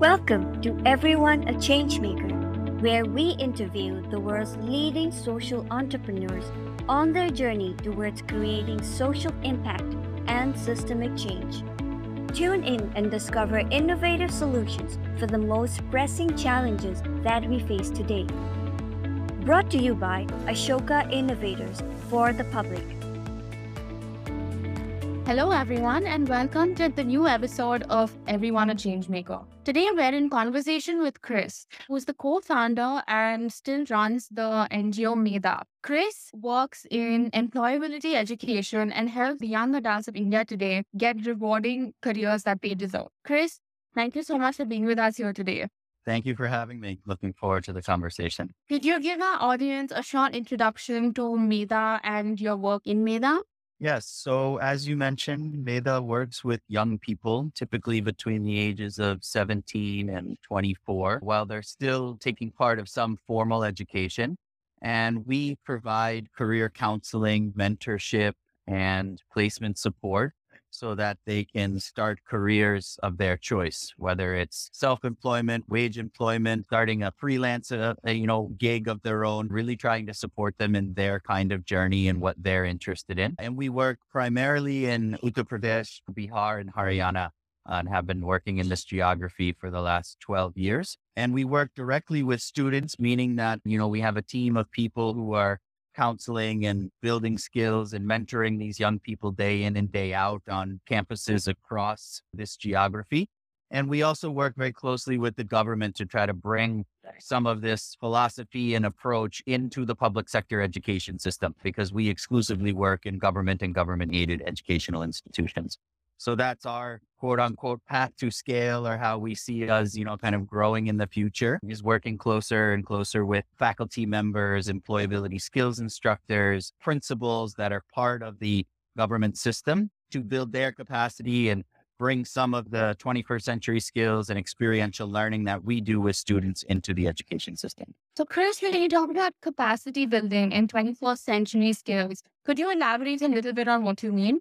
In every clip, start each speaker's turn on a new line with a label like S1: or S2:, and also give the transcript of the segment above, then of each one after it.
S1: Welcome to Everyone a Changemaker, where we interview the world's leading social entrepreneurs on their journey towards creating social impact and systemic change. Tune in and discover innovative solutions for the most pressing challenges that we face today. Brought to you by Ashoka Innovators for the public.
S2: Hello, everyone, and welcome to the new episode of Everyone a Changemaker. Today, we're in conversation with Chris, who's the co founder and still runs the NGO Medha. Chris works in employability education and helps the young adults of India today get rewarding careers that they deserve. Chris, thank you so much for being with us here today.
S3: Thank you for having me. Looking forward to the conversation.
S2: Could you give our audience a short introduction to Medha and your work in Medha?
S3: Yes. So, as you mentioned, Medha works with young people, typically between the ages of 17 and 24, while they're still taking part of some formal education. And we provide career counseling, mentorship, and placement support so that they can start careers of their choice, whether it's self-employment, wage employment, starting a freelance, uh, you know, gig of their own, really trying to support them in their kind of journey and what they're interested in. And we work primarily in Uttar Pradesh, Bihar, and Haryana. Uh, and have been working in this geography for the last 12 years. And we work directly with students, meaning that, you know, we have a team of people who are counseling and building skills and mentoring these young people day in and day out on campuses across this geography. And we also work very closely with the government to try to bring some of this philosophy and approach into the public sector education system because we exclusively work in government and government aided educational institutions. So that's our quote unquote path to scale or how we see us, you know, kind of growing in the future is working closer and closer with faculty members, employability skills instructors, principals that are part of the government system to build their capacity and bring some of the 21st century skills and experiential learning that we do with students into the education system.
S2: So, Chris, when you talk about capacity building and 21st century skills, could you elaborate a little bit on what you mean?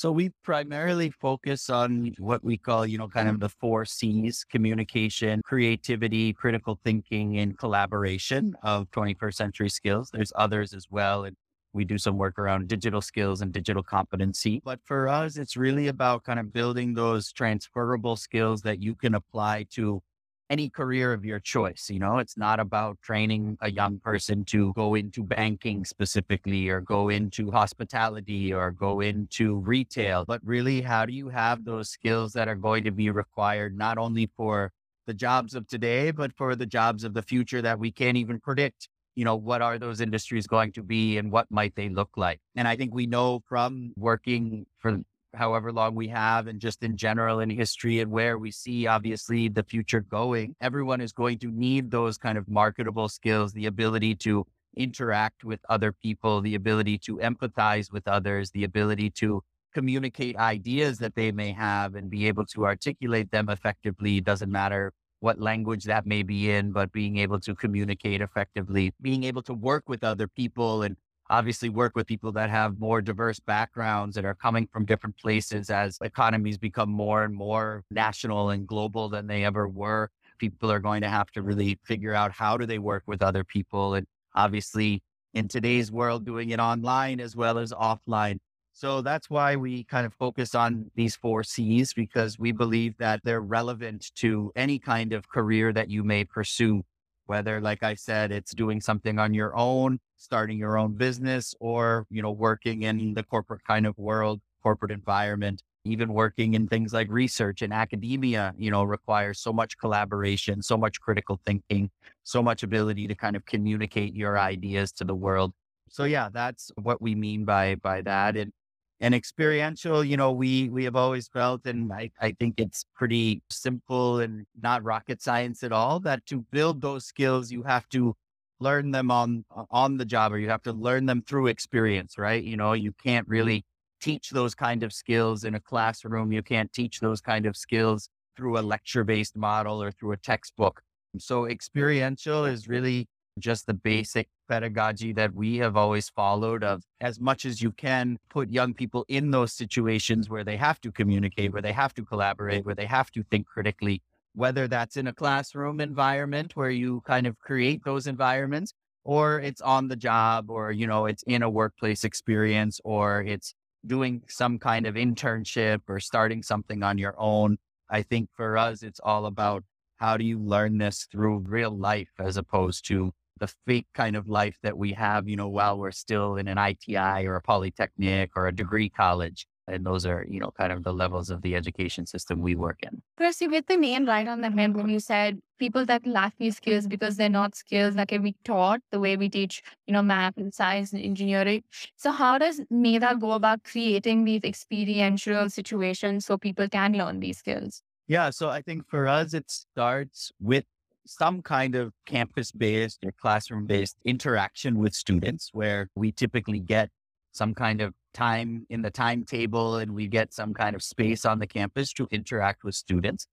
S3: So we primarily focus on what we call, you know, kind of the four C's communication, creativity, critical thinking, and collaboration of 21st century skills. There's others as well. And we do some work around digital skills and digital competency. But for us, it's really about kind of building those transferable skills that you can apply to any career of your choice. You know, it's not about training a young person to go into banking specifically or go into hospitality or go into retail, but really, how do you have those skills that are going to be required not only for the jobs of today, but for the jobs of the future that we can't even predict? You know, what are those industries going to be and what might they look like? And I think we know from working for however long we have and just in general in history and where we see obviously the future going everyone is going to need those kind of marketable skills the ability to interact with other people the ability to empathize with others the ability to communicate ideas that they may have and be able to articulate them effectively. Doesn't matter what language that may be in but being able to communicate effectively being able to work with other people and obviously work with people that have more diverse backgrounds and are coming from different places as economies become more and more national and global than they ever were. People are going to have to really figure out how do they work with other people. And obviously in today's world, doing it online as well as offline. So that's why we kind of focus on these four C's because we believe that they're relevant to any kind of career that you may pursue whether like i said it's doing something on your own starting your own business or you know working in the corporate kind of world corporate environment even working in things like research and academia you know requires so much collaboration so much critical thinking so much ability to kind of communicate your ideas to the world. So yeah that's what we mean by by that and and experiential, you know, we we have always felt, and I, I think it's pretty simple and not rocket science at all, that to build those skills, you have to learn them on on the job or you have to learn them through experience, right? You know, you can't really teach those kind of skills in a classroom. You can't teach those kind of skills through a lecture based model or through a textbook. So experiential is really just the mm. basic pedagogy that we have always followed of as much as you can put young people in those situations where they have to communicate, where they have to collaborate, where they have to think critically, whether that's in a classroom environment where you kind of create those environments or it's on the job or, you know, it's in a workplace experience or it's doing some kind of internship or starting something on your own. I think for us, it's all about how do you learn this through real life as opposed to the fake kind of life that we have, you know, while we're still in an ITI or a polytechnic or a degree college. And those are, you know, kind of the levels of the education system we work in.
S2: Chris, you hit the nail right on the head when you said people that lack these skills because they're not skills that can be taught the way we teach, you know, math and science and engineering. So how does Medha go about creating these experiential situations so people can learn these skills?
S3: Yeah, so I think for us, it starts with some kind of campus based or classroom based interaction with students where we typically get some kind of time in the timetable and we get some kind of space on the campus to interact with students.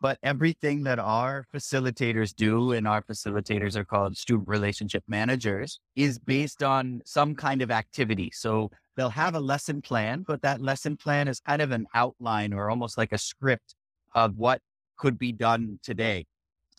S3: But everything that our facilitators do, and our facilitators are called student relationship managers, is based on some kind of activity. So they'll have a lesson plan, but that lesson plan is kind of an outline or almost like a script of what could be done today.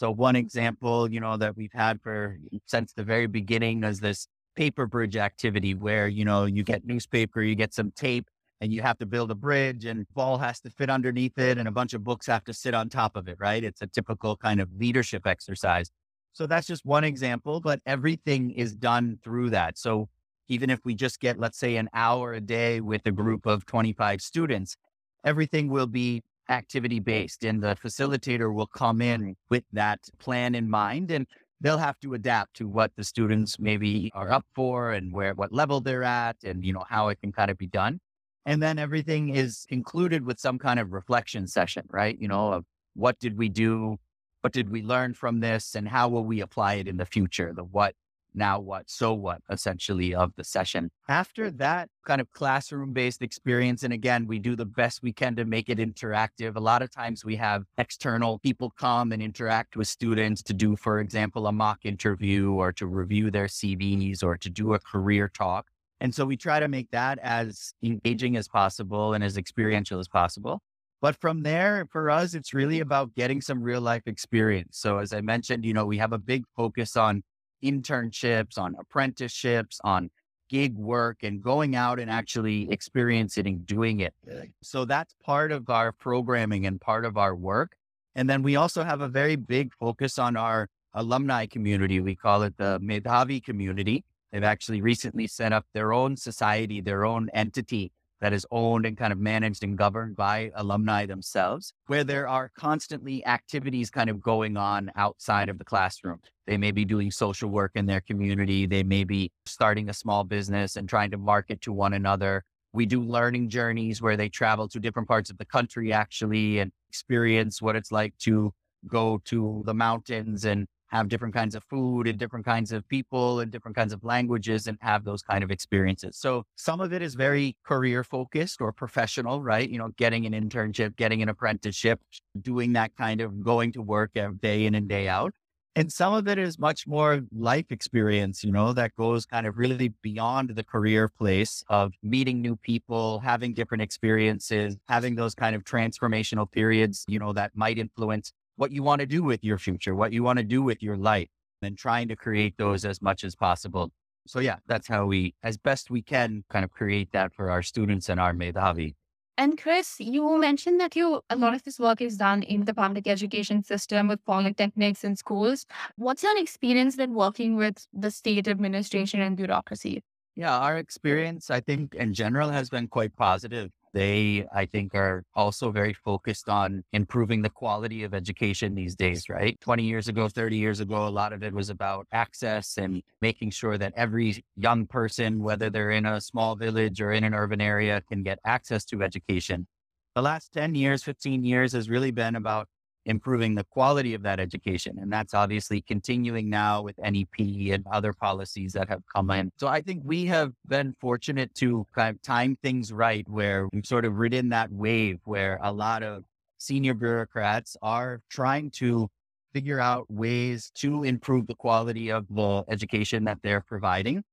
S3: So one mm-hmm. example, you know, that we've had for since the very beginning is this paper bridge activity where, you know, you get newspaper, you get some tape and you have to build a bridge and ball has to fit underneath it and a bunch of books have to sit on top of it, right? It's a typical kind of leadership exercise. So that's just one example, but everything is done through that. So even if we just get, let's say, an hour a day with a group of 25 students, everything will be activity based and the facilitator will come in with that plan in mind and they'll have to adapt to what the students maybe are up for and where what level they're at and you know how it can kind of be done. And then everything is included with some kind of reflection session right? You know of what did we do? What did we learn from this? And how will we apply it in the future? The what now what, so what, essentially, of the session. After that kind of classroom based experience, and again, we do the best we can to make it interactive. A lot of times we have external people come and interact with students to do, for example, a mock interview or to review their CVs or to do a career talk. And so we try to make that as engaging as possible and as experiential as possible. But from there, for us, it's really about getting some real life experience. So as I mentioned, you know, we have a big focus on internships, on apprenticeships, on gig work and going out and actually experiencing and doing it. So that's part of our programming and part of our work. And then we also have a very big focus on our alumni community. We call it the Medhavi community. They've actually recently set up their own society, their own entity that is owned and kind of managed and governed by alumni themselves, where there are constantly activities kind of going on outside of the classroom. They may be doing social work in their community. They may be starting a small business and trying to market to one another. We do learning journeys where they travel to different parts of the country actually and experience what it's like to go to the mountains and have different kinds of food and different kinds of people and different kinds of languages and have those kind of experiences. So some of it is very career focused or professional, right? You know, getting an internship, getting an apprenticeship, doing that kind of going to work day in and day out. And some of it is much more life experience, you know, that goes kind of really beyond the career place of meeting new people, having different experiences, having those kind of transformational periods, you know, that might influence what you want to do with your future, what you want to do with your life, and trying to create those as much as possible. So, yeah, that's how we, as best we can, kind of create that for our students and our Medhavi.
S2: And Chris, you mentioned that you a lot mm-hmm. of this work is done in the public education system with polytechnics and schools. What's your experience then working with the state administration and bureaucracy?
S3: Yeah, our experience, I think, in general, has been quite positive. They, I think, are also very focused on improving the quality of education these days, right? 20 years ago, 30 years ago, a lot of it was about access and making sure that every young person, whether they're in a small village or in an urban area, can get access to education. The last 10 years, 15 years has really been about improving the quality of that education. And that's obviously continuing now with NEP and other policies that have come in. So I think we have been fortunate to kind of time things right where we've sort of ridden that wave where a lot of senior bureaucrats are trying to figure out ways to improve the quality of the education that they're providing.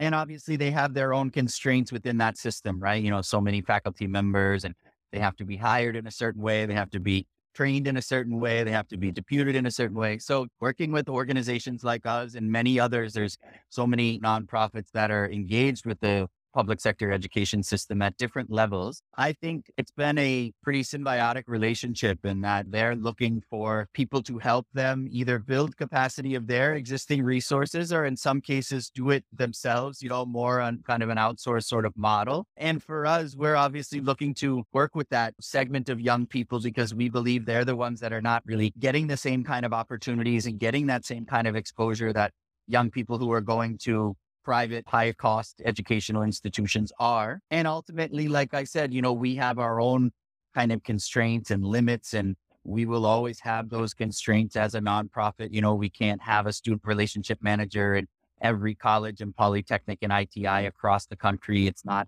S3: And obviously they have their own constraints within that system, right? You know, so many faculty members and they have to be hired in a certain way. They have to be trained in a certain way. They have to be deputed in a certain way. So working with organizations like us and many others, there's so many nonprofits that are engaged with the public sector education system at different levels. I think it's been a pretty symbiotic relationship in that they're looking for people to help them either build capacity of their existing resources or in some cases do it themselves, you know, more on kind of an outsourced sort of model. And for us, we're obviously looking to work with that segment of young people because we believe they're the ones that are not really getting the same kind of opportunities and getting that same kind of exposure that young people who are going to private high cost educational institutions are. And ultimately, like I said, you know, we have our own kind of constraints and limits and we will always have those constraints as a nonprofit. You know, we can't have a student relationship manager in every college and polytechnic and ITI across the country. It's not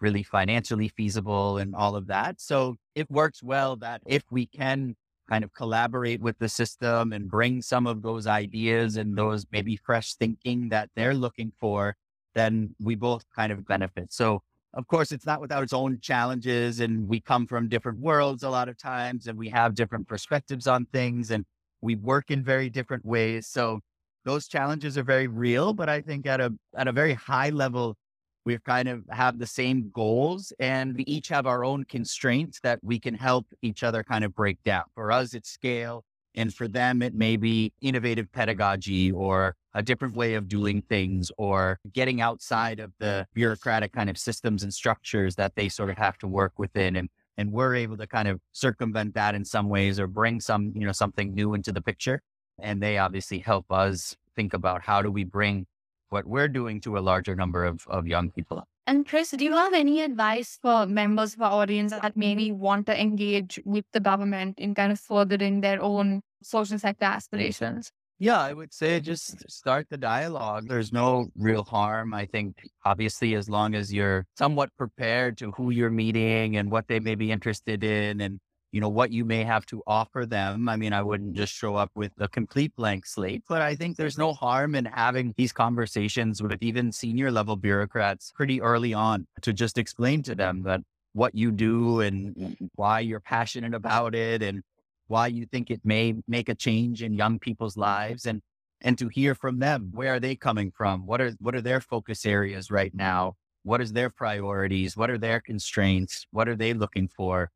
S3: really financially feasible and all of that. So it works well that if we can kind of collaborate with the system and bring some of those ideas and those maybe fresh thinking that they're looking for, then we both kind of benefit. So, of course, it's not without its own challenges, and we come from different worlds a lot of times, and we have different perspectives on things, and we work in very different ways. So, those challenges are very real, but I think at a at a very high level, we kind of have the same goals and we each have our own constraints that we can help each other kind of break down. For us, it's scale. And for them, it may be innovative pedagogy or a different way of doing things or getting outside of the bureaucratic kind of systems and structures that they sort of have to work within. And, and we're able to kind of circumvent that in some ways or bring some, you know, something new into the picture. And they obviously help us think about how do we bring what we're doing to a larger number of, of young people.
S2: And Chris, do you have any advice for members of our audience that maybe want to engage with the government in kind of furthering their own social sector aspirations?
S3: Yeah, I would say just start the dialogue. There's no real harm. I think, obviously, as long as you're somewhat prepared to who you're meeting and what they may be interested in and you know, what you may have to offer them. I mean, I wouldn't just show up with a complete blank slate, but I think there's no harm in having these conversations with even senior level bureaucrats pretty early on to just explain to them that what you do and why you're passionate about it and why you think it may make a change in young people's lives and and to hear from them where are they coming from? What are what are their focus areas right now? What is their priorities? What are their constraints? What are they looking for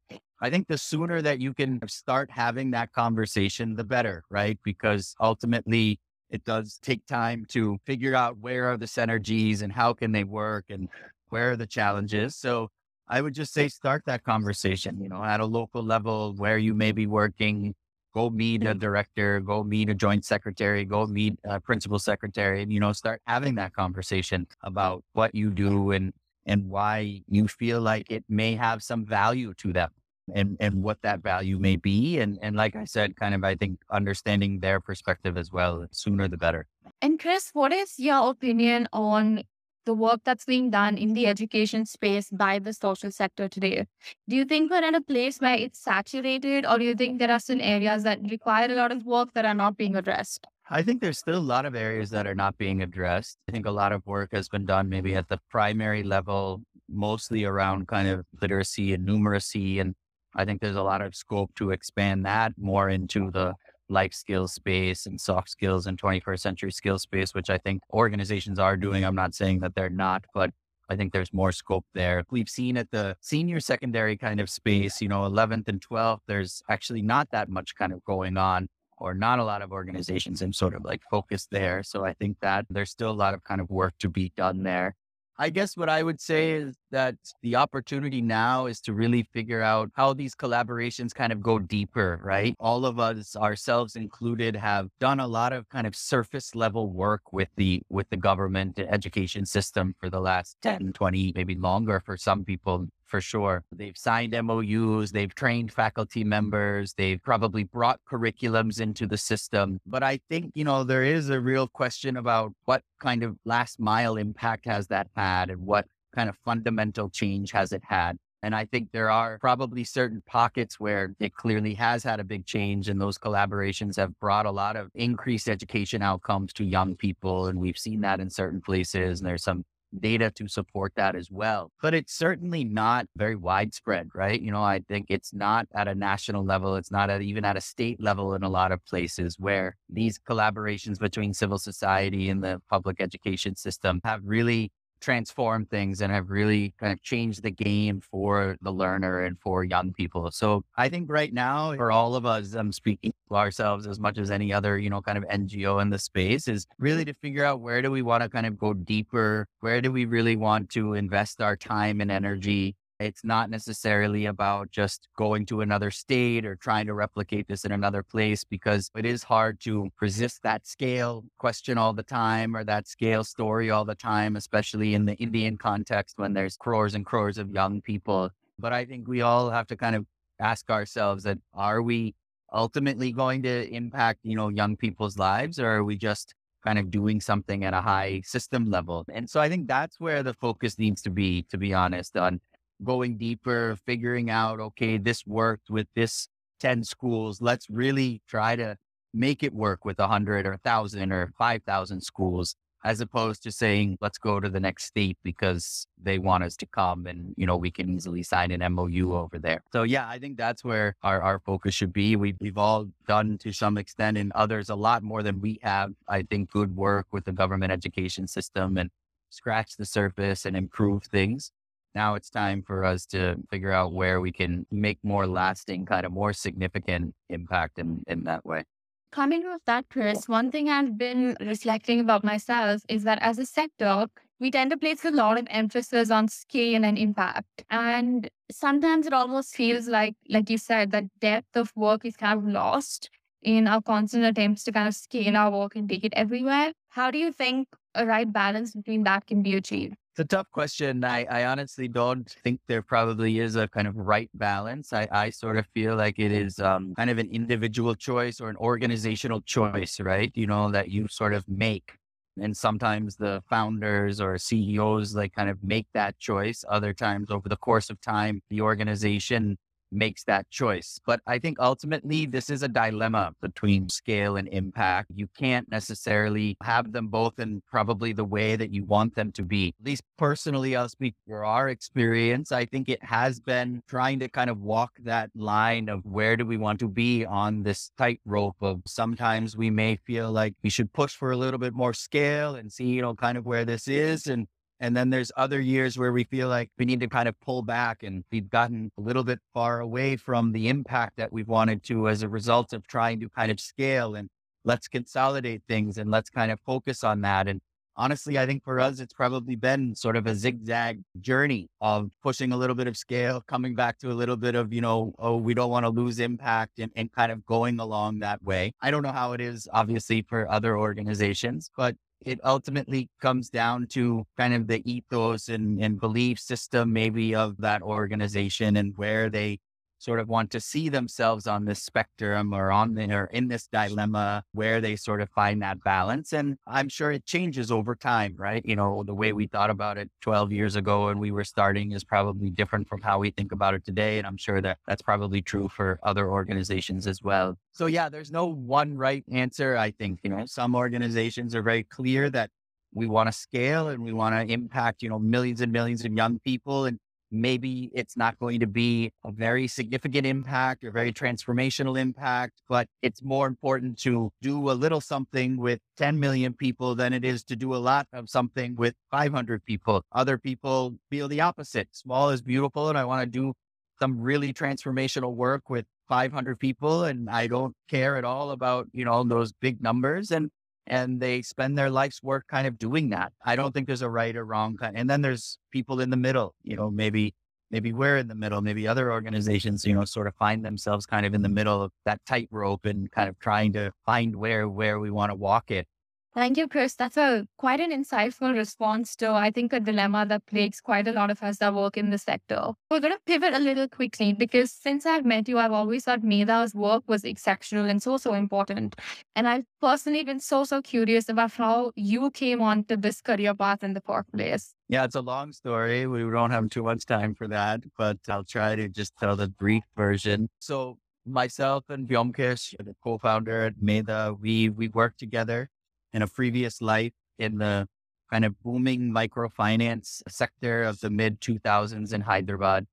S3: I think the sooner that you can start having that conversation, the better, right? Because ultimately it does take time to figure out where are the synergies and how can they work and where are the challenges. So I would just say start that conversation, you know, at a local level where you may be working, go meet a mm-hmm. director, go meet a joint secretary, go meet a principal secretary, and, you know, start having that conversation about what you do and, and why you feel like it may have some value to them and and what that value may be and and like i said kind of i think understanding their perspective as well sooner the better.
S2: And chris what is your opinion on the work that's being done in the education space by the social sector today? Do you think we're at a place where it's saturated or do you think there are still areas that require a lot of work that are not being addressed?
S3: I think there's still a lot of areas that are not being addressed. I think a lot of work has been done maybe at the primary level, mostly around kind of literacy and numeracy and I think there's a lot of scope to expand that more into the life skills space and soft skills and 21st century skills space, which I think organizations are doing. I'm not saying that they're not, but I think there's more scope there. We've seen at the senior secondary kind of space, you know, 11th and 12th, there's actually not that much kind of going on or not a lot of organizations and sort of like focus there. So I think that there's still a lot of kind of work to be done there. I guess what I would say is that the opportunity now is to really figure out how these collaborations kind of go deeper, right? All of us, ourselves included, have done a lot of kind of surface level work with the with the government education system for the last 10, 20, maybe longer for some people for sure. They've signed MOUs, they've trained faculty members, they've probably brought curriculums into the system. But I think, you know, there is a real question about what kind of last mile impact has that had and what kind of fundamental change has it had. And I think there are probably certain pockets where it clearly has had a big change, and those collaborations have brought a lot of increased education outcomes to young people. And we've seen that in certain places. And there's some data to support that as well. But it's certainly not very widespread, right? You know, I think it's not at a national level. It's not at, even at a state level in a lot of places where these collaborations between civil society and the public education system have really transformed things and have really kind of changed the game for the learner and for young people. So I think right now, for all of us, I'm speaking to ourselves as much as any other, you know, kind of NGO in the space is really to figure out where do we want to kind of go deeper? Where do we really want to invest our time and energy it's not necessarily about just going to another state or trying to replicate this in another place because it is hard to resist that scale question all the time or that scale story all the time, especially in the Indian context when there's crores and crores of young people. But I think we all have to kind of ask ourselves that are we ultimately going to impact, you know, young people's lives or are we just kind of doing something at a high system level? And so I think that's where the focus needs to be, to be honest, on going deeper, figuring out, okay, this worked with this 10 schools. Let's really try to make it work with 100 or 1,000 or 5,000 schools, as opposed to saying, let's go to the next state because they want us to come and, you know, we can easily sign an MOU over there. So, yeah, I think that's where our, our focus should be. We've, we've all done to some extent, and others a lot more than we have, I think, good work with the government education system and scratch the surface and improve things now it's time for us to figure out where we can make more lasting, kind of more significant impact in, in that way.
S2: Coming with that, Chris, one thing I've been reflecting about myself is that as a sector, we tend to place a lot of emphasis on scale and impact. And sometimes it almost feels like, like you said, that depth of work is kind of lost in our constant attempts to kind of scale our work and take it everywhere. How do you think a right balance between that can be achieved?
S3: It's a tough question. I, I honestly don't think there probably is a kind of right balance. I, I sort of feel like it is um, kind of an individual choice or an organizational choice, right? You know, that you sort of make. And sometimes the founders or CEOs like kind of make that choice. Other times over the course of time, the organization makes that choice. But I think ultimately mm. this is a dilemma between scale and impact. You can't necessarily have them both in probably the way that you want them to be. At least personally, I'll speak for our experience. I think it has been trying to kind of walk that line of where do we want to be on this tightrope of sometimes we may feel like we should push for a little bit more scale and see, you know, kind of where this is. And and then there's other years where we feel like we need to kind of pull back and we've gotten a little bit far away from the impact that we've wanted to as a result of trying to kind of scale and let's consolidate things and let's kind of focus on that. And honestly, I think for us, it's probably been sort of a zigzag journey of pushing a little bit of scale, coming back to a little bit of, you know, oh, we don't want to lose impact and, and kind of going along that way. I don't know how it is, obviously, for other organizations, but it ultimately comes down to kind of the ethos and, and belief system, maybe of that organization and where they sort of want to see themselves on this spectrum or on the, or in this dilemma where they sort of find that balance. And I'm sure it changes over time, right? You know, the way we thought about it 12 years ago when we were starting is probably different from how we think about it today. And I'm sure that that's probably true for other organizations as well. So yeah, there's no one right answer. I think, you know, some organizations are very clear that we want to scale and we want to impact, you know, millions and millions of young people. And maybe it's not going to be a very significant impact or very transformational impact, but it's more important to do a little something with 10 million people than it is to do a lot of something with 500 people. Other people feel the opposite. Small is beautiful, and I want to do some really transformational work with 500 people, and I don't care at all about, you know, those big numbers. And and they spend their life's work kind of doing that. I don't think there's a right or wrong kind. And then there's people in the middle, you know, maybe maybe we're in the middle, maybe other organizations, you know, sort of find themselves kind of in the middle of that tightrope and kind of trying to find where where we want to walk it.
S2: Thank you, Chris. That's a quite an insightful response to, I think, a dilemma that plagues quite a lot of us that work in the sector. We're going to pivot a little quickly because since I've met you, I've always thought Medha's work was exceptional and so, so important. And I've personally been so, so curious about how you came onto this career path in the first place.
S3: Yeah, it's a long story. We don't have too much time for that, but I'll try to just tell the brief version. So myself and Vyomkesh, the co-founder at Medha, we we worked together in a previous life in the kind of booming microfinance sector of the mid 2000s in Hyderabad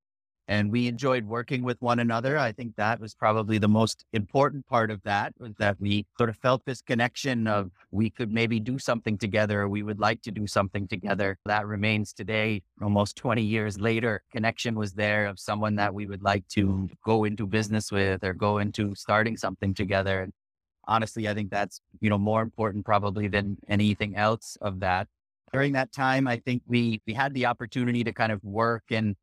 S3: and we enjoyed working with one another. I think that was probably the most important part of that was that we sort of felt this connection of we could maybe do something together. We would like to do something together. That remains today, almost 20 years later. Connection was there of someone that we would like to go into business with or go into starting something together. Honestly, I think that's, you know, more important probably than anything else of that. During that time, I think we we had the opportunity to kind of work and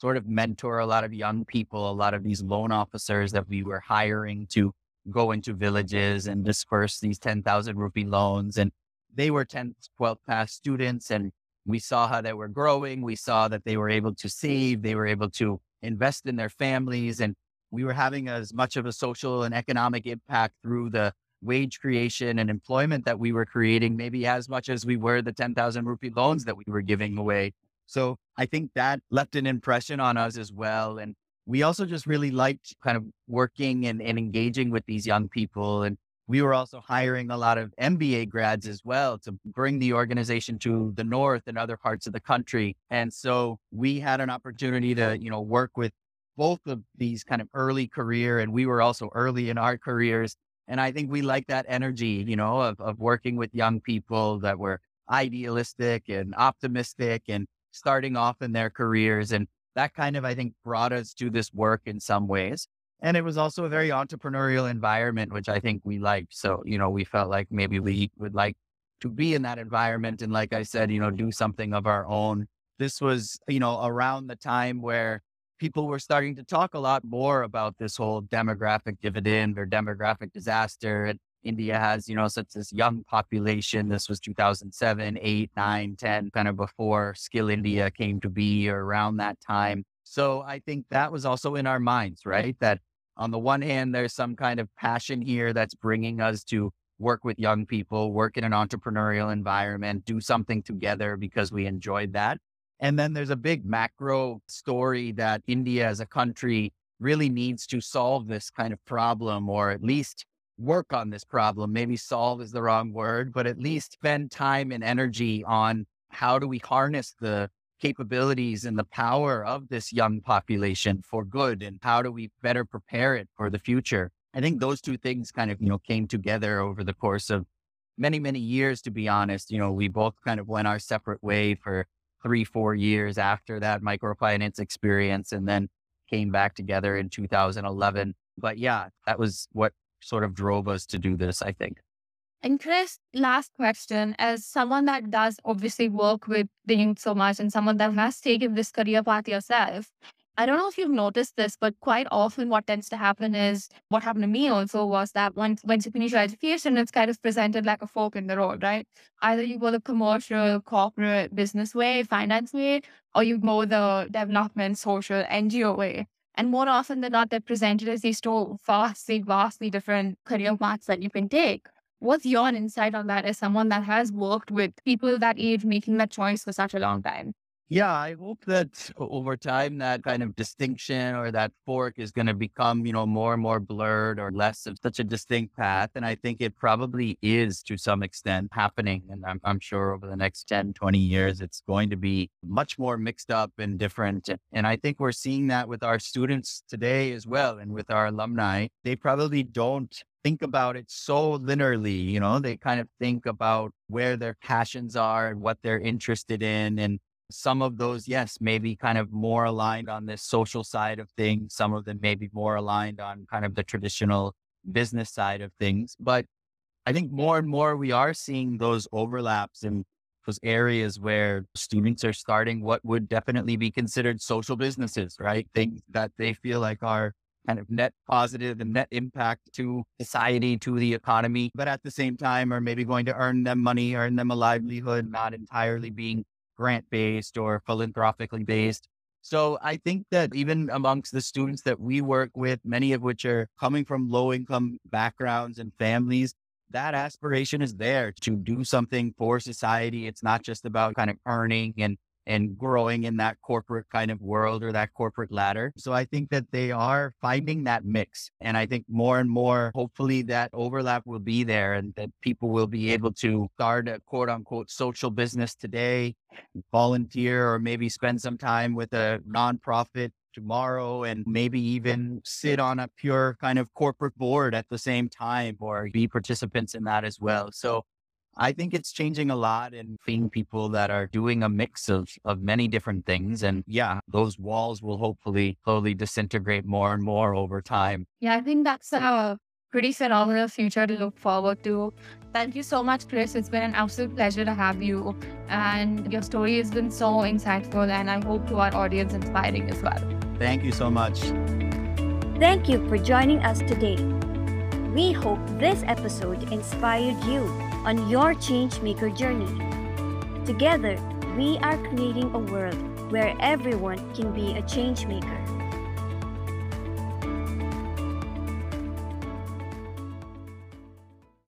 S3: sort of mentor a lot of young people, a lot of these loan officers that we were hiring to go into villages and disperse these 10,000 rupee loans. And they were 10th, 12th class students. And we saw how they were growing. We saw that they were able to save, they were able to invest in their families. And we were having as much of a social and economic impact through the wage creation and employment that we were creating, maybe as much as we were the 10,000 rupee loans that we were giving away. So I think that left an impression on us as well. And we also just really liked kind of working and, and engaging with these young people. And we were also hiring a lot of MBA grads as well to bring the organization to the north and other parts of the country. And so we had an opportunity to, you know, work with both of these kind of early career and we were also early in our careers. And I think we like that energy, you know, of, of working with young people that were idealistic and optimistic and starting off in their careers. And that kind of, I think, brought us to this work in some ways. And it was also a very entrepreneurial environment, which I think we liked. So, you know, we felt like maybe we would like to be in that environment. And like I said, you know, do something of our own. This was, you know, around the time where people were starting to talk a lot more about this whole demographic dividend or demographic disaster. And India has, you know, such this young population. This was 2007, 8, 9, 10, kind of before Skill India came to be or around that time. So I think that was also in our minds, right? That on the one hand, there's some kind of passion here that's bringing us to work with young people, work in an entrepreneurial environment, do something together because we enjoyed that. And then there's a big macro story that India as a country really needs to solve this kind of problem or at least work on this problem. Maybe solve is the wrong word, but at least spend time and energy on how do we harness the capabilities and the power of this young population for good and how do we better prepare it for the future. I think those two things kind of, you know, came together over the course of many, many years, to be honest. You know, we both kind of went our separate way for three, four years after that microfinance experience and then came back together in 2011. But yeah, that was what sort of drove us to do this, I think.
S2: And Chris, last question. As someone that does obviously work with the youth so much and someone that has taken this career path yourself, I don't know if you've noticed this, but quite often what tends to happen is what happened to me also was that once once you finish your education, it's kind of presented like a fork in the road, right? Either you go the commercial, corporate, business way, finance way, or you go the development, social, NGO way. And more often than not, they're presented as these two vastly, vastly different career paths that you can take. What's your insight on that as someone that has worked with people that age making that choice for such a long time?
S3: Yeah, I hope that over time that kind of distinction or that fork is going to become, you know, more and more blurred or less of such a distinct path. And I think it probably is to some extent happening. And I'm, I'm sure over the next 10, 20 years, it's going to be much more mixed up and different. And I think we're seeing that with our students today as well. And with our alumni, they probably don't think about it so linearly. You know, they kind of think about where their passions are and what they're interested in. And some of those, yes, maybe kind of more aligned on this social side of things. Some of them may be more aligned on kind of the traditional business side of things. But I think more and more we are seeing those overlaps in those areas where students are starting what would definitely be considered social businesses, right? Things that they feel like are kind of net positive and net impact to society, to the economy, but at the same time are maybe going to earn them money, earn them a livelihood, not entirely being grant based or philanthropically based. So I think that even amongst the students that we work with, many of which are coming from low income backgrounds and families, that aspiration is there to do something for society. It's not just about kind of earning and and growing in that corporate kind of world or that corporate ladder. So I think that they are finding that mix. And I think more and more, hopefully, that overlap will be there and that people will be able to start a quote unquote social business today, volunteer, or maybe spend some time with a nonprofit tomorrow and maybe even sit on a pure kind of corporate board at the same time or be participants in that as well. So I think it's changing a lot and seeing people that are doing a mix of, of many different things. And yeah, those walls will hopefully slowly disintegrate more and more over time.
S2: Yeah, I think that's a pretty phenomenal future to look forward to. Thank you so much, Chris. It's been an absolute pleasure to have you. And your story has been so insightful, and I hope to our audience inspiring as well.
S3: Thank you so much.
S1: Thank you for joining us today. We hope this episode inspired you on your changemaker journey. Together, we are creating a world where everyone can be a changemaker.